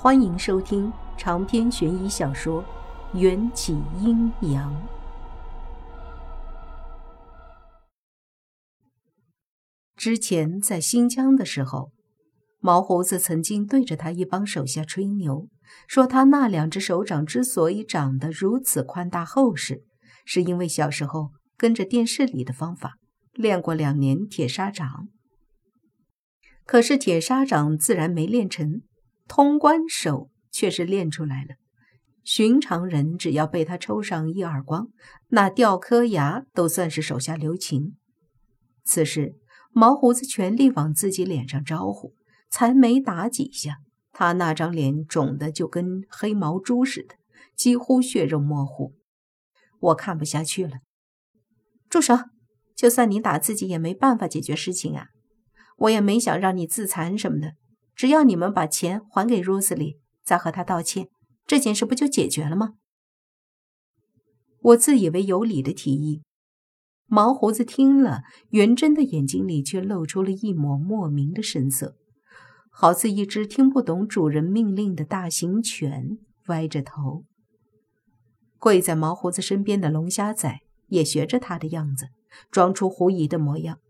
欢迎收听长篇悬疑小说《缘起阴阳》。之前在新疆的时候，毛胡子曾经对着他一帮手下吹牛，说他那两只手掌之所以长得如此宽大厚实，是因为小时候跟着电视里的方法练过两年铁砂掌。可是铁砂掌自然没练成。通关手却是练出来了。寻常人只要被他抽上一耳光，那掉颗牙都算是手下留情。此时，毛胡子全力往自己脸上招呼，才没打几下，他那张脸肿得就跟黑毛猪似的，几乎血肉模糊。我看不下去了，住手！就算你打自己，也没办法解决事情啊！我也没想让你自残什么的。只要你们把钱还给 Rose 里，再和他道歉，这件事不就解决了吗？我自以为有理的提议，毛胡子听了，元真的眼睛里却露出了一抹莫名的神色，好似一只听不懂主人命令的大型犬，歪着头。跪在毛胡子身边的龙虾仔也学着他的样子，装出狐疑的模样，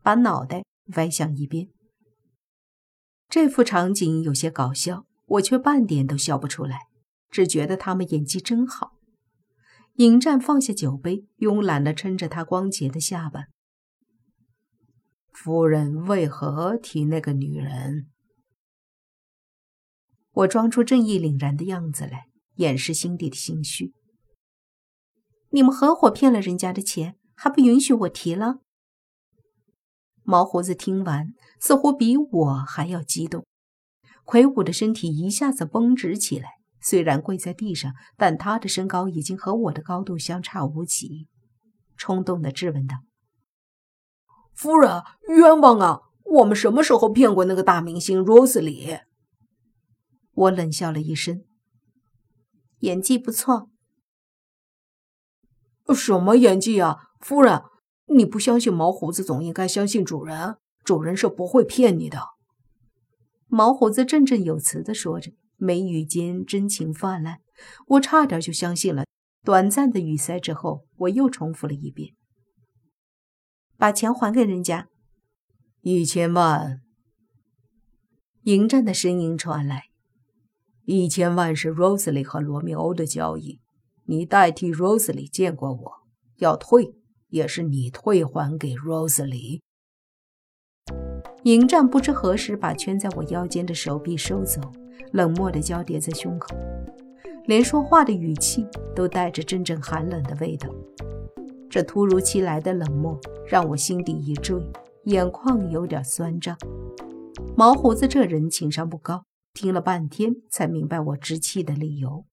把脑袋歪向一边。这幅场景有些搞笑，我却半点都笑不出来，只觉得他们演技真好。尹战放下酒杯，慵懒地撑着他光洁的下巴。夫人为何提那个女人？我装出正义凛然的样子来，掩饰心底的心虚。你们合伙骗了人家的钱，还不允许我提了？毛胡子听完，似乎比我还要激动，魁梧的身体一下子绷直起来。虽然跪在地上，但他的身高已经和我的高度相差无几。冲动的质问道：“夫人，冤枉啊！我们什么时候骗过那个大明星 Rose 里？”我冷笑了一声：“演技不错。”“什么演技啊，夫人？”你不相信毛胡子，总应该相信主人。主人是不会骗你的。毛胡子振振有词地说着，眉宇间真情泛滥，我差点就相信了。短暂的语塞之后，我又重复了一遍：“把钱还给人家，一千万。”迎战的声音传来：“一千万是 Rosalie 和罗密欧的交易，你代替 Rosalie 见过我，要退。”也是你退还给 Rose 里。迎战不知何时把圈在我腰间的手臂收走，冷漠的交叠在胸口，连说话的语气都带着阵阵寒冷的味道。这突如其来的冷漠让我心底一坠，眼眶有点酸胀。毛胡子这人情商不高，听了半天才明白我置气的理由。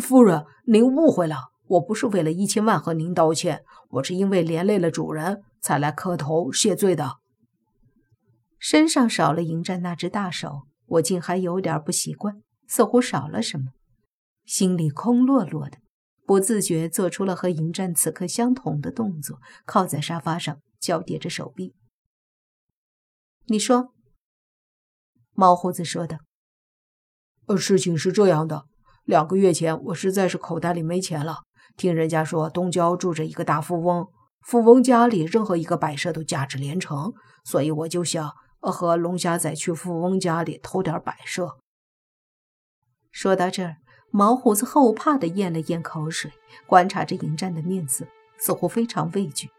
夫人，您误会了。我不是为了一千万和您道歉，我是因为连累了主人才来磕头谢罪的。身上少了迎战那只大手，我竟还有点不习惯，似乎少了什么，心里空落落的，不自觉做出了和迎战此刻相同的动作，靠在沙发上，交叠着手臂。你说，毛胡子说的：“呃，事情是这样的，两个月前我实在是口袋里没钱了。”听人家说，东郊住着一个大富翁，富翁家里任何一个摆设都价值连城，所以我就想和龙虾仔去富翁家里偷点摆设。说到这儿，毛胡子后怕的咽了咽口水，观察着迎战的面色，似乎非常畏惧。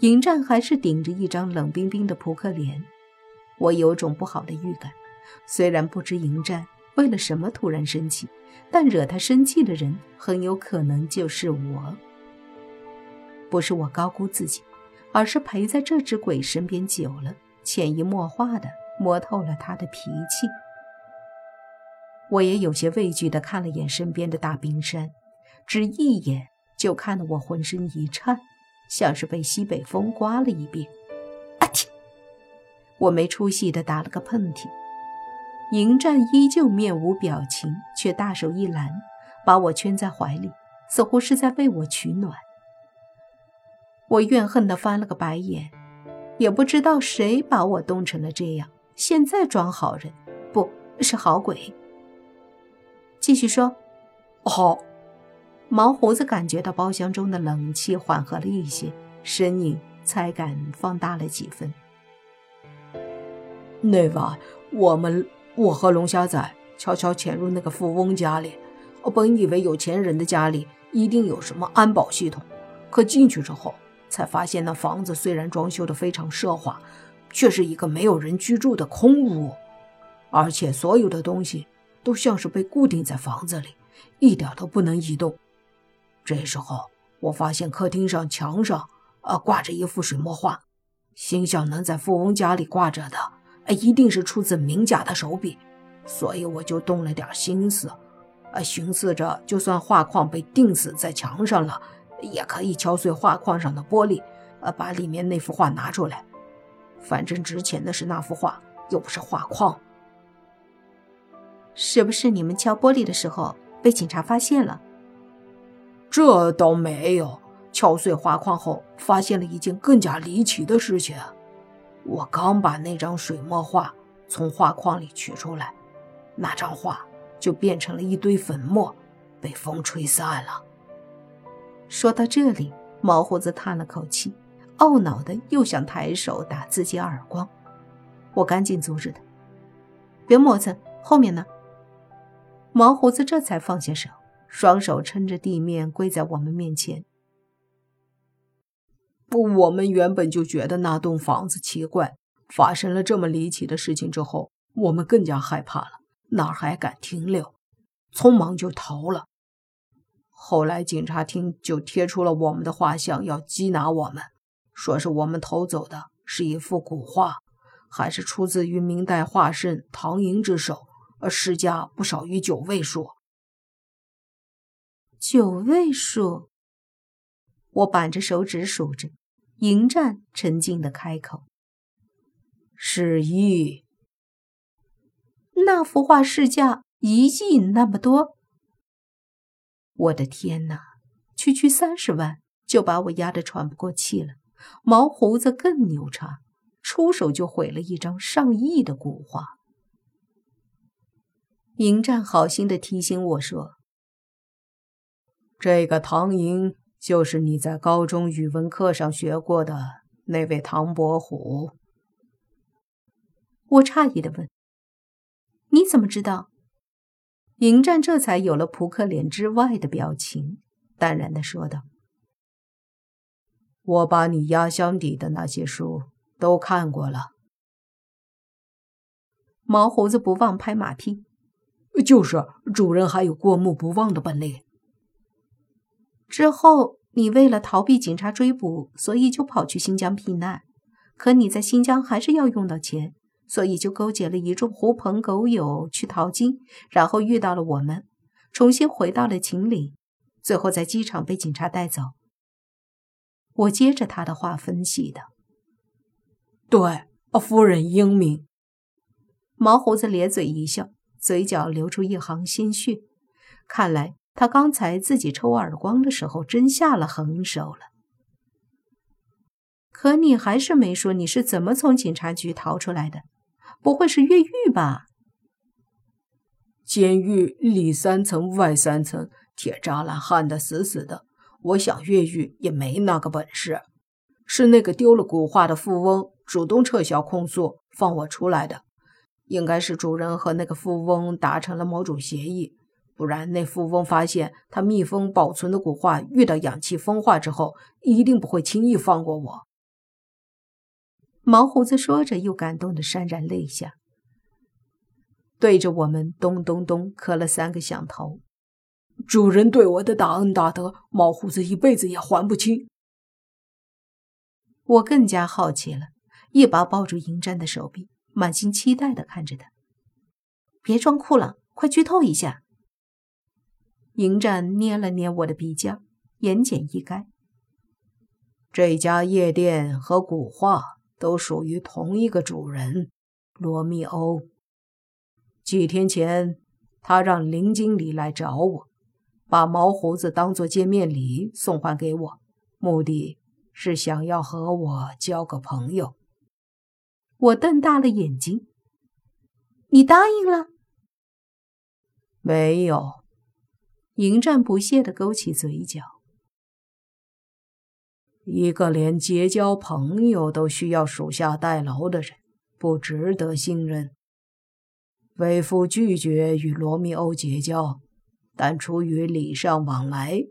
迎战还是顶着一张冷冰冰的扑克脸，我有种不好的预感。虽然不知迎战为了什么突然生气。但惹他生气的人很有可能就是我。不是我高估自己，而是陪在这只鬼身边久了，潜移默化的摸透了他的脾气。我也有些畏惧的看了眼身边的大冰山，只一眼就看得我浑身一颤，像是被西北风刮了一遍。啊嚏！我没出息的打了个喷嚏。迎战依旧面无表情，却大手一拦，把我圈在怀里，似乎是在为我取暖。我怨恨地翻了个白眼，也不知道谁把我冻成了这样。现在装好人，不是好鬼。继续说。好。毛胡子感觉到包厢中的冷气缓和了一些，身影才敢放大了几分。那晚，我们我和龙虾仔悄悄潜入那个富翁家里。我本以为有钱人的家里一定有什么安保系统，可进去之后才发现，那房子虽然装修的非常奢华，却是一个没有人居住的空屋，而且所有的东西都像是被固定在房子里，一点都不能移动。这时候，我发现客厅上墙上呃挂着一幅水墨画，心想能在富翁家里挂着的，呃一定是出自名家的手笔，所以我就动了点心思。呃，寻思着，就算画框被钉死在墙上了，也可以敲碎画框上的玻璃，呃，把里面那幅画拿出来。反正值钱的是那幅画，又不是画框。是不是你们敲玻璃的时候被警察发现了？这倒没有。敲碎画框后，发现了一件更加离奇的事情。我刚把那张水墨画从画框里取出来，那张画。就变成了一堆粉末，被风吹散了。说到这里，毛胡子叹了口气，懊恼的又想抬手打自己耳光。我赶紧阻止他：“别磨蹭，后面呢？”毛胡子这才放下手，双手撑着地面跪在我们面前。不，我们原本就觉得那栋房子奇怪，发生了这么离奇的事情之后，我们更加害怕了。哪还敢停留？匆忙就逃了。后来警察厅就贴出了我们的画像，要缉拿我们，说是我们偷走的是一幅古画，还是出自于明代画圣唐寅之手，而市价不少于九位数。九位数？我板着手指数着。迎战沉静的开口：“是一。”那幅画市价一亿那么多，我的天哪！区区三十万就把我压得喘不过气了。毛胡子更牛叉，出手就毁了一张上亿的古画。迎战好心的提醒我说：“这个唐寅就是你在高中语文课上学过的那位唐伯虎。”我诧异的问。你怎么知道？迎战这才有了扑克脸之外的表情，淡然的说道：“我把你压箱底的那些书都看过了。”毛胡子不忘拍马屁：“就是主人还有过目不忘的本领。”之后，你为了逃避警察追捕，所以就跑去新疆避难。可你在新疆还是要用到钱。所以就勾结了一众狐朋狗友去淘金，然后遇到了我们，重新回到了秦岭，最后在机场被警察带走。我接着他的话分析的：“对，夫人英明。”毛胡子咧嘴一笑，嘴角流出一行鲜血，看来他刚才自己抽耳光的时候真下了狠手了。可你还是没说你是怎么从警察局逃出来的。不会是越狱吧？监狱里三层外三层，铁栅栏焊得死死的。我想越狱也没那个本事。是那个丢了古画的富翁主动撤销控诉，放我出来的。应该是主人和那个富翁达成了某种协议，不然那富翁发现他密封保存的古画遇到氧气风化之后，一定不会轻易放过我。毛胡子说着，又感动的潸然泪下，对着我们咚咚咚磕了三个响头。主人对我的大恩大德，毛胡子一辈子也还不清。我更加好奇了，一把抱住迎战的手臂，满心期待的看着他。别装酷了，快剧透一下。迎战捏了捏我的鼻尖，言简意赅：这家夜店和古画。都属于同一个主人，罗密欧。几天前，他让林经理来找我，把毛胡子当做见面礼送还给我，目的是想要和我交个朋友。我瞪大了眼睛：“你答应了？没有。迎战不屑地勾起嘴角。一个连结交朋友都需要属下代劳的人，不值得信任。为父拒绝与罗密欧结交，但出于礼尚往来，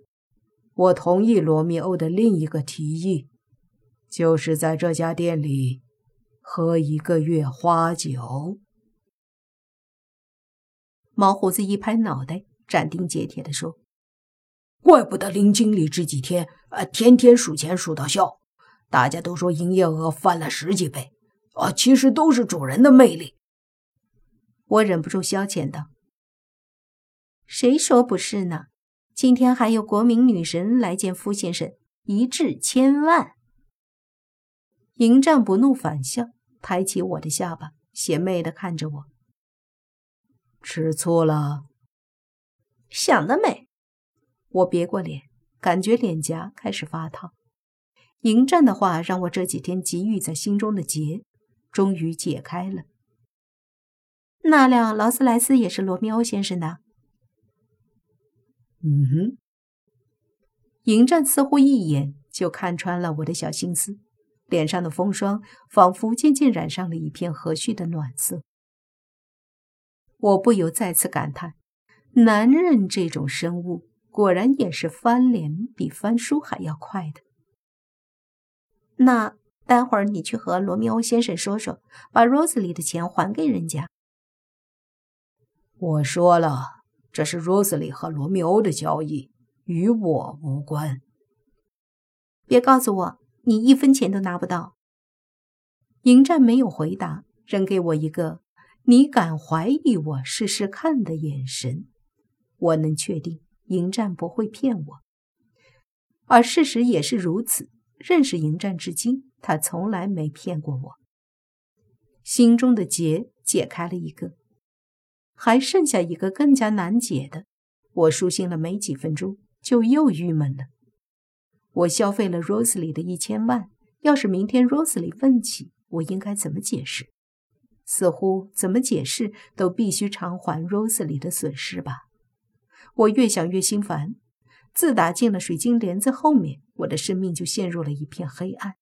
我同意罗密欧的另一个提议，就是在这家店里喝一个月花酒。毛胡子一拍脑袋，斩钉截铁地说。怪不得林经理这几天啊，天天数钱数到笑。大家都说营业额翻了十几倍，啊，其实都是主人的魅力。我忍不住消遣道：“谁说不是呢？今天还有国民女神来见傅先生，一掷千万。”迎战不怒反笑，抬起我的下巴，邪魅的看着我：“吃醋了？想得美！”我别过脸，感觉脸颊开始发烫。迎战的话让我这几天积郁在心中的结，终于解开了。那辆劳斯莱斯也是罗密欧先生的。嗯哼。迎战似乎一眼就看穿了我的小心思，脸上的风霜仿佛渐渐染上了一片和煦的暖色。我不由再次感叹：男人这种生物。果然也是翻脸比翻书还要快的。那待会儿你去和罗密欧先生说说，把 Rose 里的钱还给人家。我说了，这是 Rose 里和罗密欧的交易，与我无关。别告诉我你一分钱都拿不到。迎战没有回答，扔给我一个“你敢怀疑我试试看”的眼神。我能确定。迎战不会骗我，而事实也是如此。认识迎战至今，他从来没骗过我。心中的结解开了一个，还剩下一个更加难解的。我舒心了没几分钟，就又郁闷了。我消费了 Rose 里的一千万，要是明天 Rose 里问起，我应该怎么解释？似乎怎么解释都必须偿还 Rose 里的损失吧。我越想越心烦。自打进了水晶帘子后面，我的生命就陷入了一片黑暗。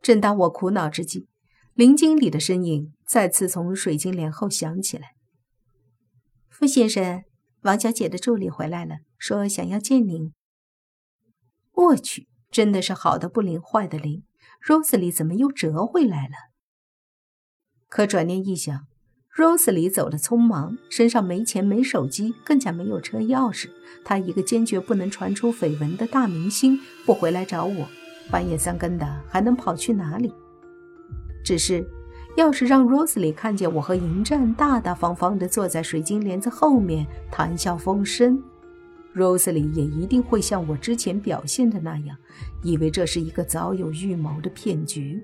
正当我苦恼之际，林经理的身影再次从水晶帘后响起来。傅先生，王小姐的助理回来了，说想要见您。我去，真的是好的不灵，坏的灵。Rose 里怎么又折回来了？可转念一想。Rose 里走的匆忙，身上没钱、没手机，更加没有车钥匙。他一个坚决不能传出绯闻的大明星，不回来找我，半夜三更的还能跑去哪里？只是，要是让 Rose 里看见我和迎战大大方方地坐在水晶帘子后面谈笑风生，Rose 里也一定会像我之前表现的那样，以为这是一个早有预谋的骗局。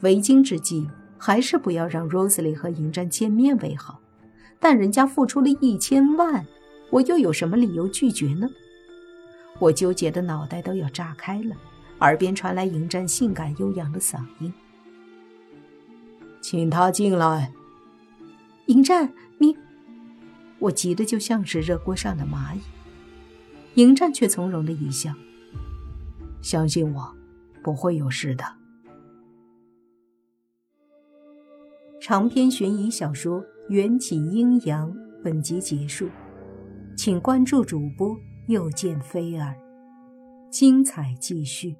为今之计。还是不要让 Rosely 和迎战见面为好。但人家付出了一千万，我又有什么理由拒绝呢？我纠结的脑袋都要炸开了，耳边传来迎战性感悠扬的嗓音：“请他进来。”迎战，你……我急得就像是热锅上的蚂蚁。迎战却从容的一笑：“相信我，不会有事的。”长篇悬疑小说《缘起阴阳》本集结束，请关注主播又见菲儿，精彩继续。